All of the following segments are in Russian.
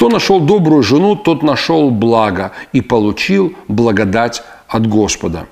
Кто нашел добрую жену, тот нашел благо и получил благодать от Господа.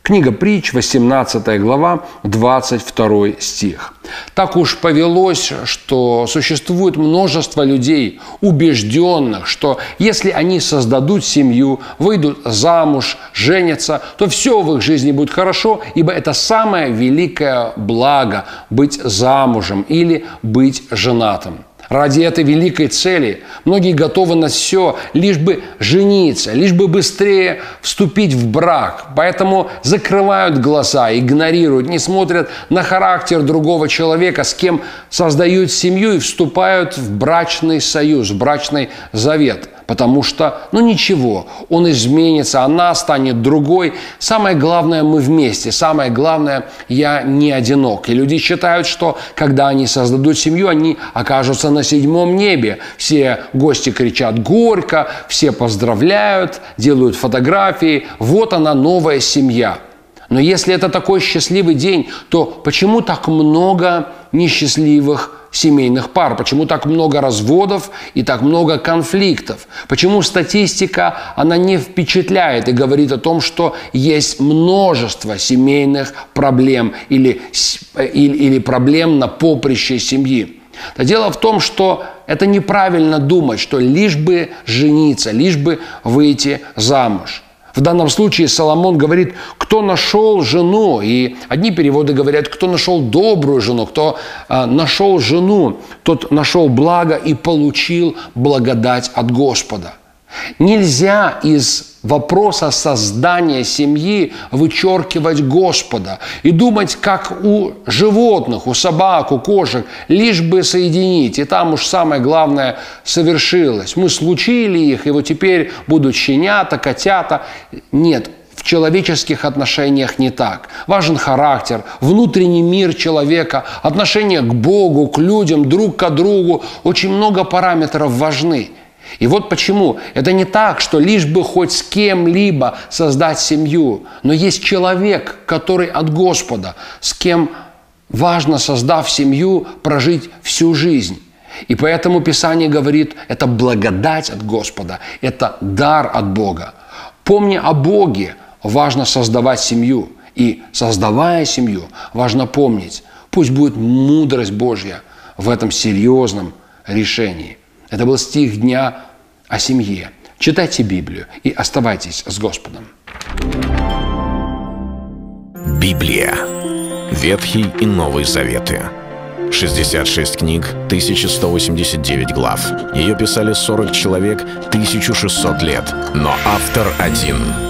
Книга притч, 18 глава, 22 стих. Так уж повелось, что существует множество людей, убежденных, что если они создадут семью, выйдут замуж, женятся, то все в их жизни будет хорошо, ибо это самое великое благо – быть замужем или быть женатым. Ради этой великой цели многие готовы на все, лишь бы жениться, лишь бы быстрее вступить в брак. Поэтому закрывают глаза, игнорируют, не смотрят на характер другого человека, с кем создают семью и вступают в брачный союз, в брачный завет – потому что, ну ничего, он изменится, она станет другой. Самое главное, мы вместе, самое главное, я не одинок. И люди считают, что когда они создадут семью, они окажутся на седьмом небе. Все гости кричат горько, все поздравляют, делают фотографии. Вот она, новая семья. Но если это такой счастливый день, то почему так много несчастливых семейных пар? Почему так много разводов и так много конфликтов? Почему статистика, она не впечатляет и говорит о том, что есть множество семейных проблем или, или, или проблем на поприще семьи? Да дело в том, что это неправильно думать, что лишь бы жениться, лишь бы выйти замуж – в данном случае Соломон говорит, кто нашел жену, и одни переводы говорят, кто нашел добрую жену, кто э, нашел жену, тот нашел благо и получил благодать от Господа. Нельзя из вопроса создания семьи вычеркивать Господа и думать, как у животных, у собак, у кошек, лишь бы соединить. И там уж самое главное совершилось. Мы случили их, и вот теперь будут щенята, котята. Нет, в человеческих отношениях не так. Важен характер, внутренний мир человека, отношение к Богу, к людям, друг к другу. Очень много параметров важны. И вот почему. Это не так, что лишь бы хоть с кем-либо создать семью, но есть человек, который от Господа, с кем важно, создав семью, прожить всю жизнь. И поэтому Писание говорит, это благодать от Господа, это дар от Бога. Помни о Боге, важно создавать семью. И создавая семью, важно помнить, пусть будет мудрость Божья в этом серьезном решении. Это был стих дня о семье. Читайте Библию и оставайтесь с Господом. Библия. Ветхий и Новый Заветы. 66 книг, 1189 глав. Ее писали 40 человек, 1600 лет. Но автор один —